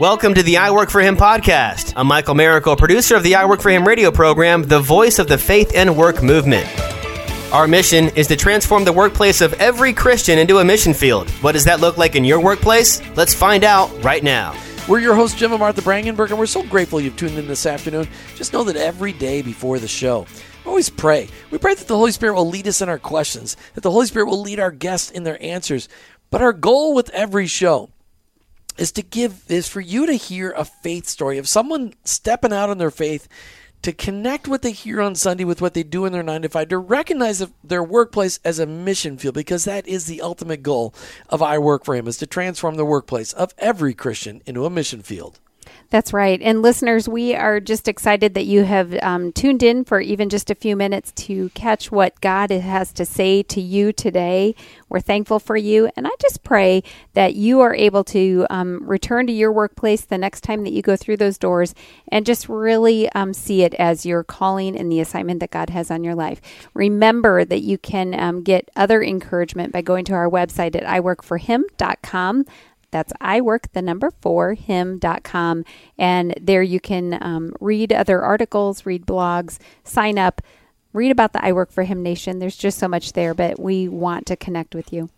Welcome to the I Work for Him podcast. I'm Michael Miracle, producer of the I Work for Him radio program, the voice of the faith and work movement. Our mission is to transform the workplace of every Christian into a mission field. What does that look like in your workplace? Let's find out right now. We're your hosts, Jim and Martha Brangenberg, and we're so grateful you've tuned in this afternoon. Just know that every day before the show, we always pray. We pray that the Holy Spirit will lead us in our questions, that the Holy Spirit will lead our guests in their answers. But our goal with every show is to give is for you to hear a faith story of someone stepping out on their faith to connect what they hear on Sunday with what they do in their 9 to 5 to recognize their workplace as a mission field because that is the ultimate goal of I work for him is to transform the workplace of every Christian into a mission field. That's right. And listeners, we are just excited that you have um, tuned in for even just a few minutes to catch what God has to say to you today. We're thankful for you. And I just pray that you are able to um, return to your workplace the next time that you go through those doors and just really um, see it as your calling and the assignment that God has on your life. Remember that you can um, get other encouragement by going to our website at iworkforhim.com. That's I work the number four him.com. And there you can um, read other articles, read blogs, sign up, read about the I Work for Him Nation. There's just so much there, but we want to connect with you.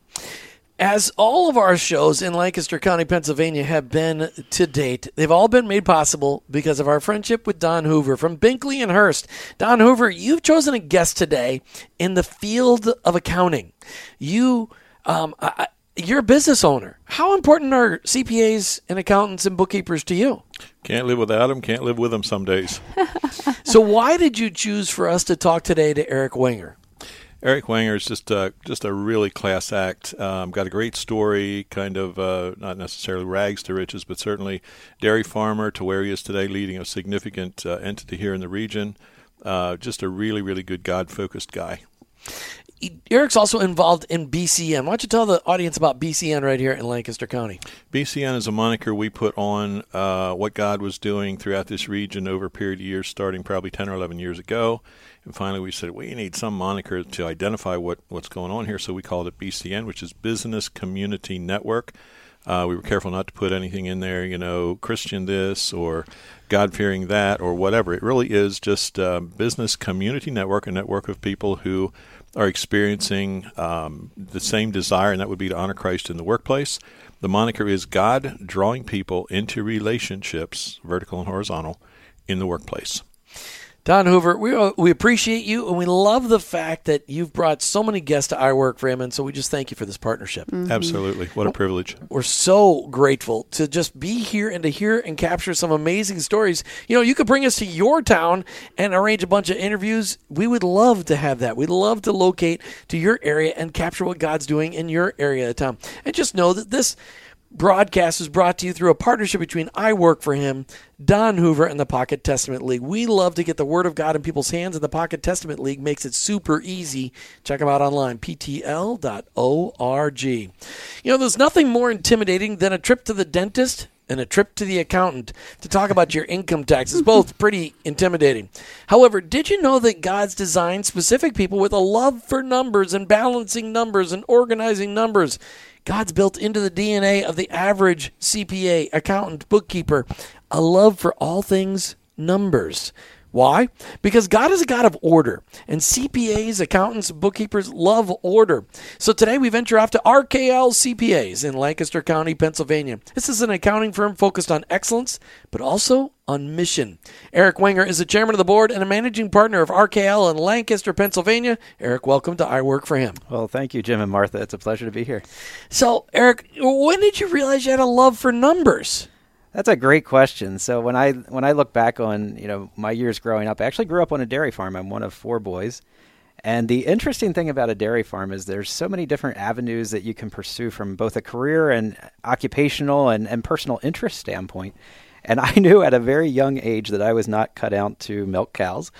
As all of our shows in Lancaster County, Pennsylvania have been to date, they've all been made possible because of our friendship with Don Hoover from Binkley and Hurst. Don Hoover, you've chosen a guest today in the field of accounting. You, um, I, you're a business owner. How important are CPAs and accountants and bookkeepers to you? Can't live without them. Can't live with them some days. so, why did you choose for us to talk today to Eric Wenger? Eric Wenger is just a, just a really class act. Um, got a great story, kind of uh, not necessarily rags to riches, but certainly dairy farmer to where he is today, leading a significant uh, entity here in the region. Uh, just a really, really good God focused guy. Eric's also involved in BCN. Why don't you tell the audience about BCN right here in Lancaster County? BCN is a moniker we put on uh, what God was doing throughout this region over a period of years, starting probably 10 or 11 years ago. And finally, we said we need some moniker to identify what, what's going on here, so we called it BCN, which is Business Community Network. Uh, we were careful not to put anything in there, you know, Christian this or God fearing that or whatever. It really is just a business community network, a network of people who are experiencing um, the same desire, and that would be to honor Christ in the workplace. The moniker is God drawing people into relationships, vertical and horizontal, in the workplace. Don Hoover, we uh, we appreciate you and we love the fact that you've brought so many guests to our work for him, and so we just thank you for this partnership. Mm-hmm. Absolutely, what a privilege! We're so grateful to just be here and to hear and capture some amazing stories. You know, you could bring us to your town and arrange a bunch of interviews. We would love to have that. We'd love to locate to your area and capture what God's doing in your area of town. And just know that this broadcast is brought to you through a partnership between I Work for Him, Don Hoover, and the Pocket Testament League. We love to get the Word of God in people's hands, and the Pocket Testament League makes it super easy. Check them out online, ptl.org. You know, there's nothing more intimidating than a trip to the dentist and a trip to the accountant to talk about your income taxes. Both pretty intimidating. However, did you know that God's designed specific people with a love for numbers and balancing numbers and organizing numbers? God's built into the DNA of the average CPA, accountant, bookkeeper, a love for all things numbers. Why? Because God is a God of order, and CPAs, accountants, bookkeepers love order. So today we venture off to RKL CPAs in Lancaster County, Pennsylvania. This is an accounting firm focused on excellence, but also on mission. Eric Wenger is the chairman of the board and a managing partner of RKL in Lancaster, Pennsylvania. Eric, welcome to I Work for Him. Well, thank you, Jim and Martha. It's a pleasure to be here. So, Eric, when did you realize you had a love for numbers? That's a great question. So when I when I look back on you know my years growing up, I actually grew up on a dairy farm. I'm one of four boys, and the interesting thing about a dairy farm is there's so many different avenues that you can pursue from both a career and occupational and, and personal interest standpoint. And I knew at a very young age that I was not cut out to milk cows,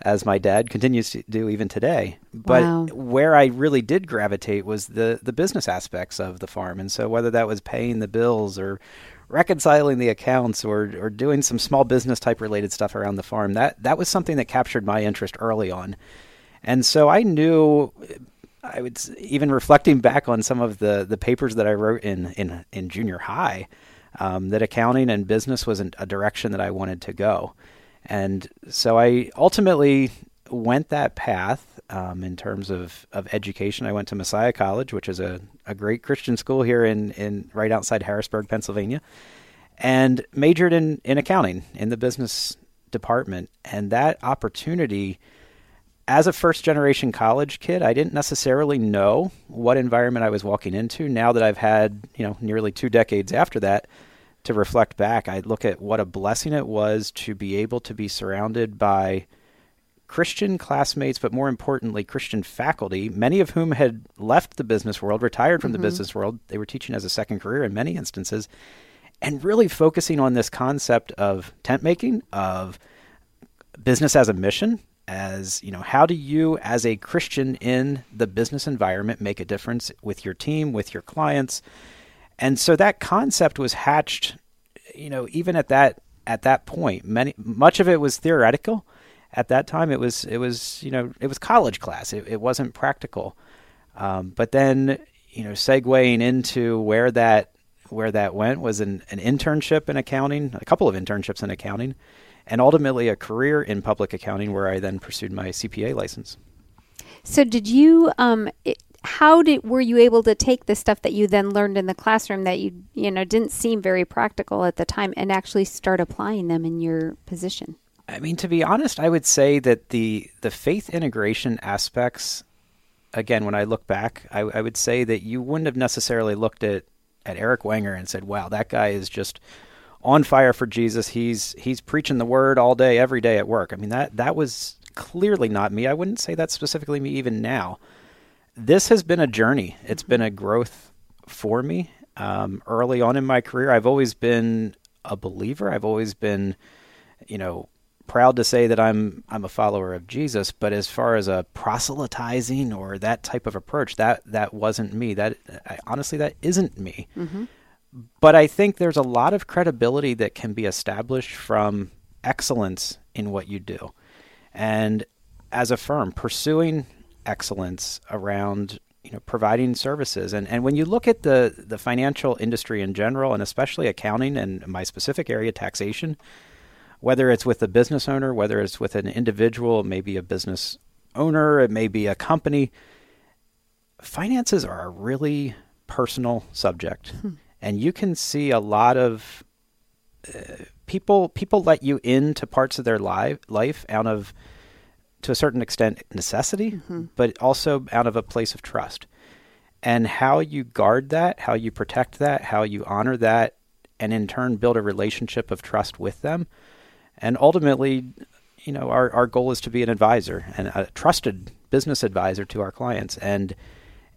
as my dad continues to do even today. But wow. where I really did gravitate was the the business aspects of the farm, and so whether that was paying the bills or reconciling the accounts or or doing some small business type related stuff around the farm. That that was something that captured my interest early on. And so I knew I would even reflecting back on some of the the papers that I wrote in in in junior high um, that accounting and business wasn't a direction that I wanted to go. And so I ultimately went that path um, in terms of, of education. I went to Messiah College, which is a, a great Christian school here in, in right outside Harrisburg, Pennsylvania, and majored in, in accounting in the business department. And that opportunity, as a first generation college kid, I didn't necessarily know what environment I was walking into. Now that I've had, you know, nearly two decades after that, to reflect back, I look at what a blessing it was to be able to be surrounded by Christian classmates, but more importantly, Christian faculty, many of whom had left the business world, retired from mm-hmm. the business world. They were teaching as a second career in many instances, and really focusing on this concept of tent making, of business as a mission, as you know, how do you, as a Christian in the business environment, make a difference with your team, with your clients? And so that concept was hatched, you know, even at that at that point. Many much of it was theoretical. At that time, it was it was you know it was college class. It, it wasn't practical. Um, but then you know, segueing into where that where that went was an, an internship in accounting, a couple of internships in accounting, and ultimately a career in public accounting, where I then pursued my CPA license. So, did you um, it, how did were you able to take the stuff that you then learned in the classroom that you you know didn't seem very practical at the time and actually start applying them in your position? I mean, to be honest, I would say that the the faith integration aspects, again, when I look back, I, I would say that you wouldn't have necessarily looked at at Eric Wenger and said, "Wow, that guy is just." On fire for Jesus. He's he's preaching the word all day, every day at work. I mean that that was clearly not me. I wouldn't say that specifically me even now this has been a journey. It's been a growth for me. Um, early on in my career, I've always been a believer. I've always been, you know, proud to say that I'm I'm a follower of Jesus. But as far as a proselytizing or that type of approach, that that wasn't me. That I, honestly, that isn't me. Mm-hmm. But I think there's a lot of credibility that can be established from excellence in what you do, and as a firm pursuing excellence around you know providing services. And and when you look at the the financial industry in general and especially accounting and my specific area taxation whether it's with a business owner whether it's with an individual maybe a business owner it may be a company finances are a really personal subject. Hmm. And you can see a lot of uh, people people let you into parts of their life life out of to a certain extent necessity, mm-hmm. but also out of a place of trust. And how you guard that, how you protect that, how you honor that, and in turn build a relationship of trust with them. And ultimately, you know, our, our goal is to be an advisor and a trusted business advisor to our clients. And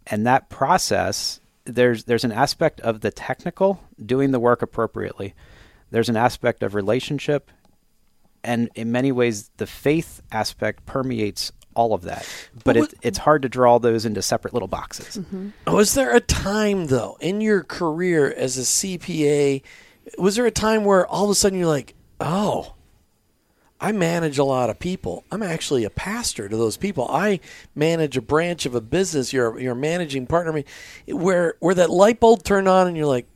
and that process, there's there's an aspect of the technical, doing the work appropriately. There's an aspect of relationship and in many ways the faith aspect permeates all of that but it, it's hard to draw those into separate little boxes mm-hmm. was there a time though in your career as a cpa was there a time where all of a sudden you're like oh I manage a lot of people. I'm actually a pastor to those people. I manage a branch of a business. You're you're a managing partner. I mean, Where where that light bulb turned on, and you're like,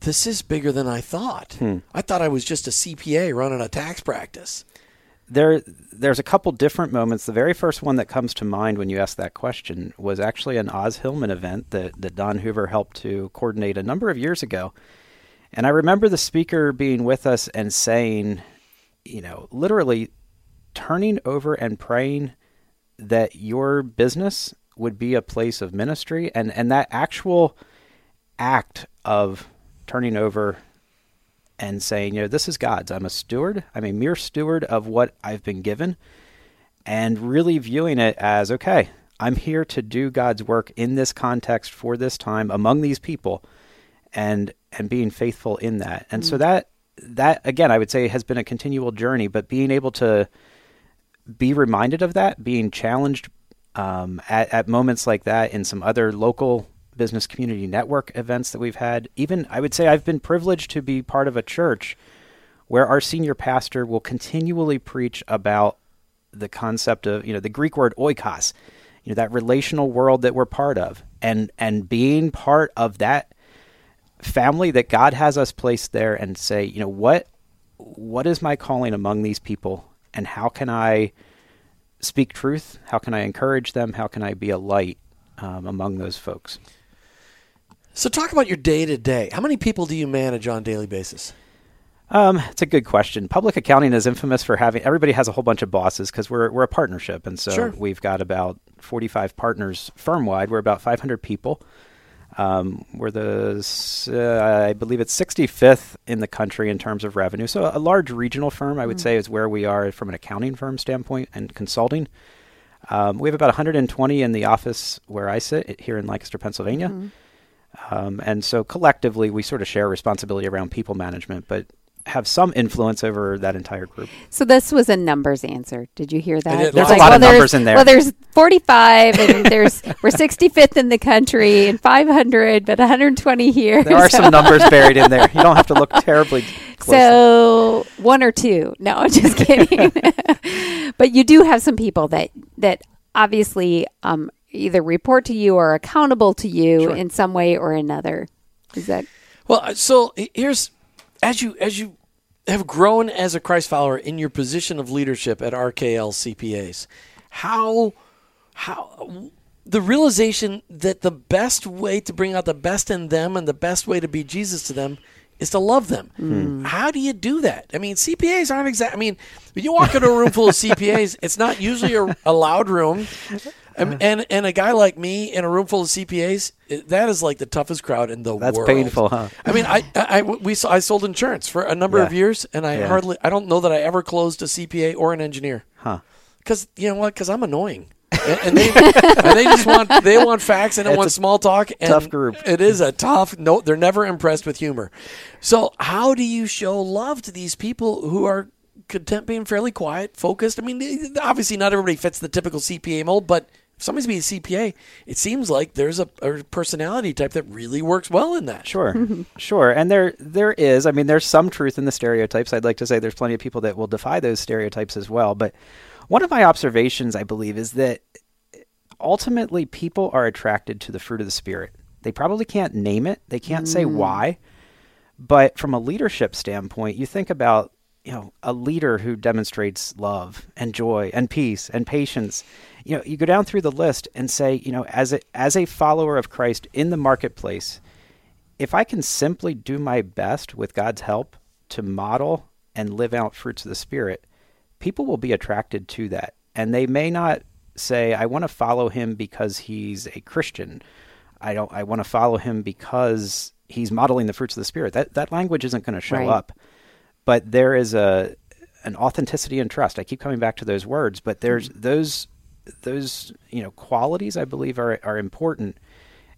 this is bigger than I thought. Hmm. I thought I was just a CPA running a tax practice. There, there's a couple different moments. The very first one that comes to mind when you ask that question was actually an Os Hillman event that, that Don Hoover helped to coordinate a number of years ago. And I remember the speaker being with us and saying, you know, literally turning over and praying that your business would be a place of ministry and, and that actual act of turning over and saying, you know, this is God's. I'm a steward. I'm a mere steward of what I've been given, and really viewing it as okay, I'm here to do God's work in this context for this time among these people, and and being faithful in that. And mm-hmm. so mm. that that again, I would say has been a continual journey, but being able to be reminded of that, being challenged um, at, at moments like that in some other local business community network events that we've had. Even I would say I've been privileged to be part of a church where our senior pastor will continually preach about the concept of, you know, the Greek word oikos, you know, that relational world that we're part of. And and being part of that family that God has us placed there and say, you know, what what is my calling among these people and how can I speak truth? How can I encourage them? How can I be a light um, among those folks? So, talk about your day to day. How many people do you manage on a daily basis? Um, it's a good question. Public accounting is infamous for having everybody has a whole bunch of bosses because we're we're a partnership, and so Sure. we've got about forty five partners firm wide. We're about five hundred people. Um, we're the uh, I believe it's sixty fifth in the country in terms of revenue. So a large regional firm, I would say, is where we are from an accounting firm standpoint and consulting. Um, we have about 120 in the office where I sit here in Lancaster, Pennsylvania. Um, and so collectively, we sort of share responsibility around people management, but have some influence over that entire group. So this was a numbers answer. Did you hear that? did. It's There's a lot of numbers in there. Well, there's 45, and there's we're 65th in the country, and 500, but 120 here. There are so, some numbers buried in there. You don't have to look terribly closely. So one or two. No, I'm just kidding. but you do have some people that that obviously um, either report to you or accountable to you Sure. in some way or another. Is that Well, uh, so here's as you as you have grown as a Christ follower in your position of leadership at RKL CPAs, how how the realization that the best way to bring out the best in them and the best way to be Jesus to them is to love them. Hmm. How do you do that? I mean, CPAs aren't exact. I mean, when you walk into a room full of CPAs, it's not usually a, a loud room. And, and and a guy like me in a room full of CPAs, it- that is like the toughest crowd in the That's world. painful, huh? I mean, I, I, we I sold insurance for a number of years, and I Yeah. hardly, I don't know that I ever closed a CPA or an engineer. Huh. Because you know what? Because I'm annoying, and, and they and they just want they want facts and they It's want a small talk. And tough group. It is a tough. No, they're never impressed with humor. So how do you show love to these people who are content being fairly quiet, focused? I mean, obviously not everybody fits the typical CPA mold, but if somebody's being a CPA, it seems like there's a, a personality type that really works well in that. Sure, mm-hmm. sure, and there there is. I mean, there's some truth in the stereotypes. I'd like to say there's plenty of people that will defy those stereotypes as well. But one of my observations, I believe, is that ultimately people are attracted to the fruit of the spirit. They probably can't name it. They can't say mm. why. But from a leadership standpoint, you think about you know a leader who demonstrates love and joy and peace and patience. You know, you go down through the list and say, you know, as a as a follower of Christ in the marketplace, if I can simply do my best with God's help to model and live out fruits of the Spirit, people will be attracted to that. And they may not say, I want to follow him because he's a Christian. I don't I want to follow him because he's modeling the fruits of the Spirit. That that language isn't going to show Right. up. But there is a an authenticity and trust. I keep coming back to those words, but there's mm-hmm. those those you know qualities I believe are are important.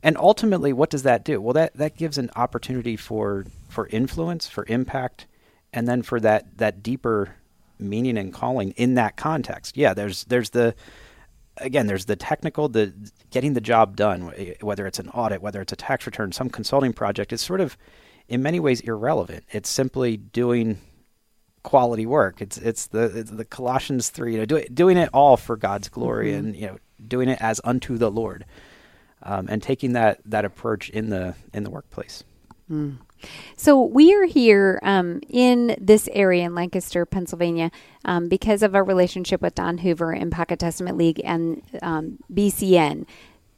And ultimately, what does that do? Well, that that gives an opportunity for for influence, for impact, and then for that that deeper meaning and calling in that context. Yeah, there's there's the again there's the technical the getting the job done whether it's an audit whether it's a tax return some consulting project it's sort of in many ways irrelevant. It's simply doing quality work. It's it's the it's the colossians 3 you know do, doing it all for god's glory and you know doing it as unto the lord um, and taking that that approach in the in the workplace So we are here um, in this area in Lancaster, Pennsylvania, um, because of our relationship with Don Hoover and Pocket Testament League and um, BCN.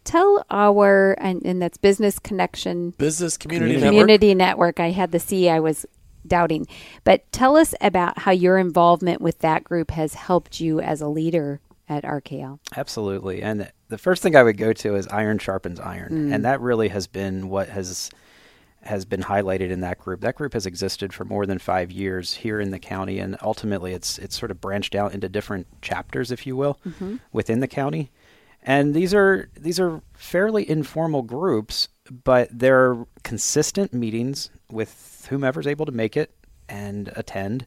Tell our and, and that's Business Connection Business community, Community. network. Community Network. I had the C I was doubting, but tell us about how your involvement with that group has helped you as a leader at RKL. Absolutely. And the first thing I would go to is iron sharpens iron. And that really has been what has has been highlighted in that group. That group has existed for more than 5 years here in the county and ultimately it's it's sort of branched out into different chapters if you will mm-hmm. within the county. And these are these are fairly informal groups, but they're consistent meetings with whomever's able to make it and attend.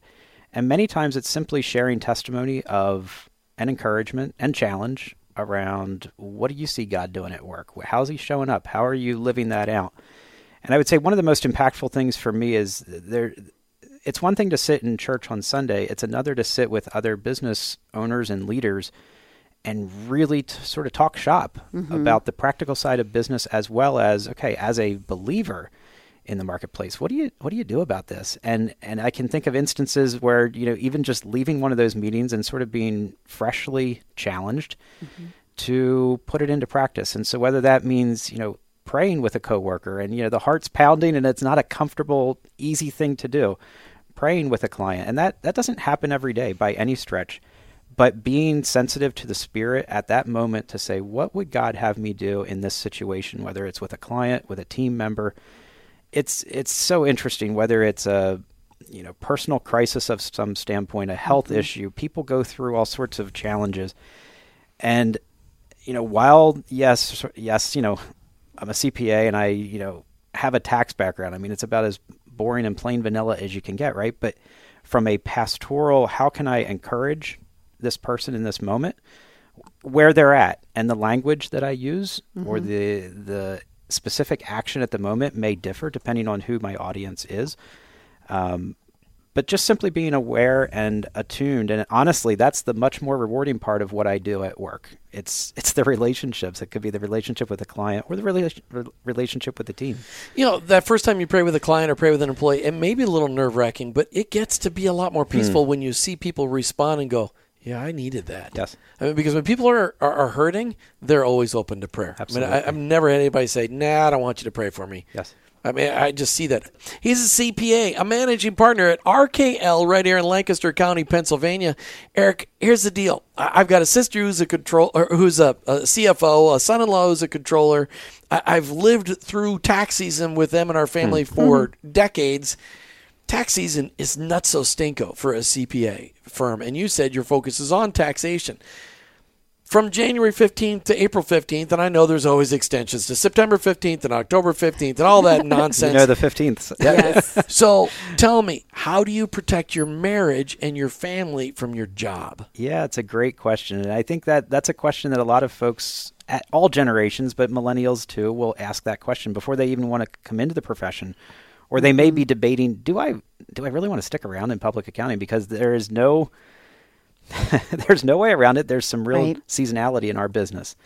And many times it's simply sharing testimony of an encouragement and challenge around what do you see God doing at work? How's he showing up? How are you living that out? And I would say one of the most impactful things for me is there it's one thing to sit in church on Sunday, it's another to sit with other business owners and leaders and really to sort of talk shop about the practical side of business as well as okay, as a believer, in the marketplace. What do you what do you do about this? And and I can think of instances where you know even just leaving one of those meetings and sort of being freshly challenged mm-hmm. to put it into practice. And so whether that means you know praying with a coworker and you know the heart's pounding and it's not a comfortable easy thing to do praying with a client. And that that doesn't happen every day by any stretch. But being sensitive to the spirit at that moment to say what would god have me do in this situation? Whether it's with a client with a team member. It's it's so interesting whether it's a you know personal crisis of some standpoint a health mm-hmm. issue. People go through all sorts of challenges. And you know while yes yes you know I'm a CPA and I you know have a tax background I mean it's about as boring and plain vanilla as you can get right but from a pastoral how can I encourage this person in this moment where they're at and the language that I use mm-hmm. or the the specific action at the moment may differ depending on who my audience is. Um, but just simply being aware and attuned and honestly that's the much more rewarding part of what I do at work it's it's the relationships it could be the relationship with a client or the rela- relationship with the team you know that first time you pray with a client or pray with an employee it may be a little nerve-wracking but it gets to be a lot more peaceful hmm. when you see people respond and go yeah, I needed that. Yes. I mean, because when people are, are, are hurting, they're always open to prayer. Absolutely. I mean, I, have never had anybody say, nah, I don't want you to pray for me. Yes. I mean, I just see that. He's a CPA, a managing partner at RKL right here in Lancaster County, Pennsylvania. Eric, here's the deal. I've got a sister who's a control, who's a, a CFO, a son-in-law who's a controller. I, have lived through tax season with them and our family mm. for mm-hmm. decades tax season is not so stinko for a CPA firm, and you said your focus is on taxation. From January 15th to April 15th, and I know there's always extensions to September 15th and October 15th and all that nonsense. you know the 15th. Yes. so tell me, how do you protect your marriage and your family from your job? Yeah, it's a great question. And I think that that's a question that a lot of folks at all generations, but millennials too, will ask that question before they even want to come into the profession or they may be mm-hmm. debating do I do I really want to stick around in public accounting because there is no there's no way around it. There's some real right. seasonality in our business,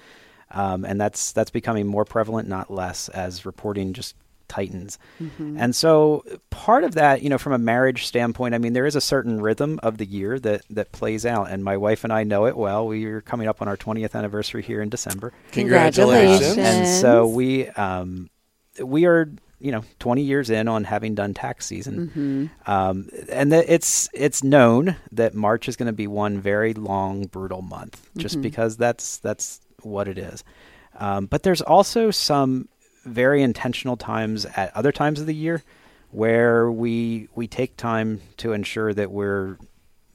um, and that's that's becoming more prevalent, not less, as reporting just tightens. Mm-hmm. And so part of that, you know, from a marriage standpoint, I mean, there is a certain rhythm of the year that that plays out, and my wife and I know it well. We are coming up on our 20th anniversary here in December. Congratulations! And so we um, we are you know 20 years in on having done tax season, mm-hmm. um, and it's it's known that March is going to be one very long, brutal month, just mm-hmm. because that's that's what it is. Um, but there's also some very intentional times at other times of the year where we we take time to ensure that we're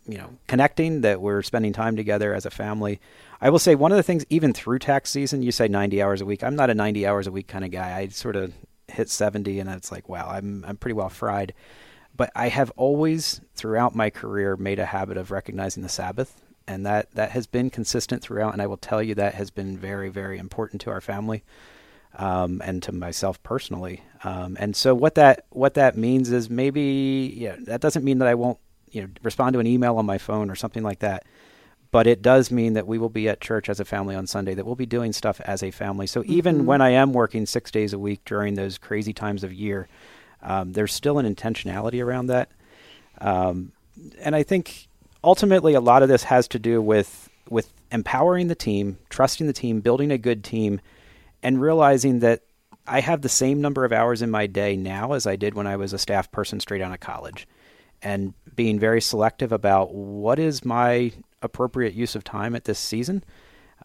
you know connecting, that we're spending time together as a family. I will say one of the things, even through tax season, you say 90 hours a week. I'm not a 90 hours a week kind of guy. I sort of hit 70 and it's like wow i'm i'm pretty well fried. But i have always throughout my career made a habit of recognizing the sabbath and that that has been consistent throughout and i will tell you that has been very very important to our family um, and to myself personally. Um, and so what that what that means is maybe yeah that doesn't mean that i won't you know respond to an email on my phone or something like that but it does mean that we will be at church as a family on Sunday, that we'll be doing stuff as a family. So mm-hmm. even when I am working six days a week during those crazy times of year, um, there's still an intentionality around that. Um, and I think ultimately a lot of this has to do with with empowering the team, trusting the team, building a good team, and realizing that I have the same number of hours in my day now as I did when I was a staff person straight out of college. And being very selective about what is my appropriate use of time at this season.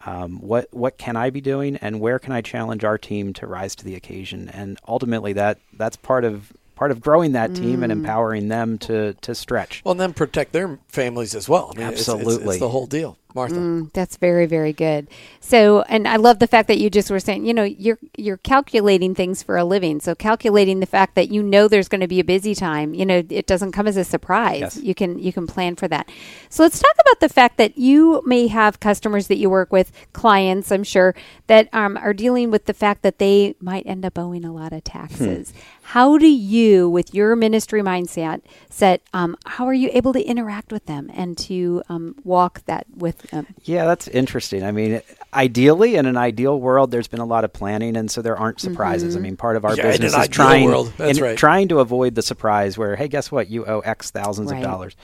Um, what what can I be doing, and where can I challenge our team to rise to the occasion? And ultimately, that that's part of part of growing that team mm. and empowering them to to stretch. Well, and then protect their families as well. I mean, Absolutely, it's, it's, it's the whole deal. Martha. Mm, that's very, very good. So, and I love the fact that you just were saying, you know, you're you're calculating things for a living. So, calculating the fact that you know there's going to be a busy time, you know, it doesn't come as a surprise. Yes. You can you can plan for that. So, let's talk about the fact that you may have customers that you work with, clients, I'm sure, that um, are dealing with the fact that they might end up owing a lot of taxes. Hmm. How do you, with your ministry mindset, set, um, how are you able to interact with them and to um, walk that with Yep. Yeah, that's interesting. I mean, ideally, in an ideal world, there's been a lot of planning, and so there aren't surprises. I mean, part of our Yeah, business is trying world. That's in- right. trying to avoid the surprise where, hey, guess what? You owe X thousands Right. of dollars.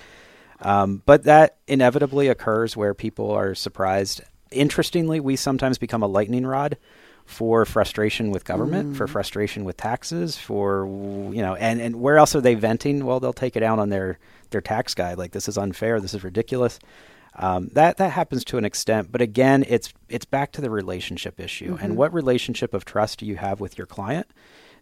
Um, but that inevitably occurs where people are surprised. Interestingly, we sometimes become a lightning rod for frustration with government, for frustration with taxes, for you know, and and where else are they venting? Well, they'll take it out on their their tax guy. Like this is unfair. This is ridiculous. Um, that that happens to an extent, but again, it's it's back to the relationship issue and what relationship of trust do you have with your client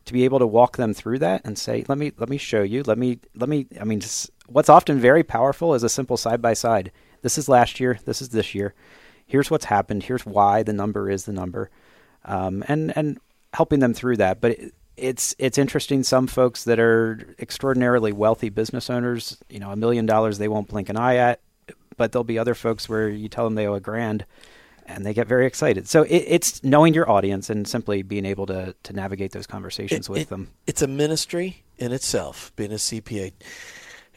to be able to walk them through that and say, let me let me show you, let me let me. I mean, just, what's often very powerful is a simple side by side. This is last year. This is this year. Here's what's happened. Here's why the number is the number, um, and and helping them through that. But it, it's it's interesting. Some folks that are extraordinarily wealthy business owners, you know, a million dollars they won't blink an eye at. But there'll be other folks where you tell them they owe a grand, and they get very excited. So it, it's knowing your audience and simply being able to to navigate those conversations It- with it- them. It's a ministry in itself, being a CPA.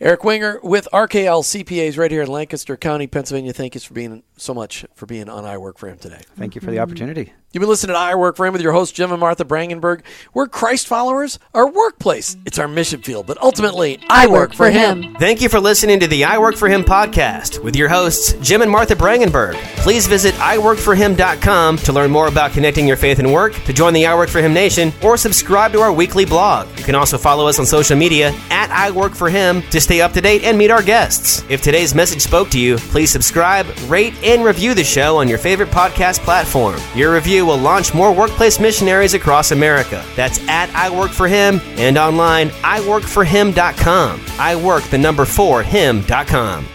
Eric Wenger with RKL CPAs right here in Lancaster County, Pennsylvania. Thank you for being so much for being on I Work for Him today. Thank you for the opportunity. You've been listening to I Work for Him with your host, Jim and Martha Brangenberg. We're Christ followers. Our workplace, it's our mission field, but ultimately, I, work, for him. Thank you for listening to the I Work for Him podcast with your hosts, Jim and Martha Brangenberg. Please visit iworkforhim.com to learn more about connecting your faith and work, to join the I Work for Him Nation, or subscribe to our weekly blog. You can also follow us on social media at I Work for Him to stay up to date and meet our guests. If today's message spoke to you, please subscribe, rate, and review the show on your favorite podcast platform. Your review will launch more workplace missionaries across America. That's at I Work for Him and online iworkforhim.com. I work the number four him.com.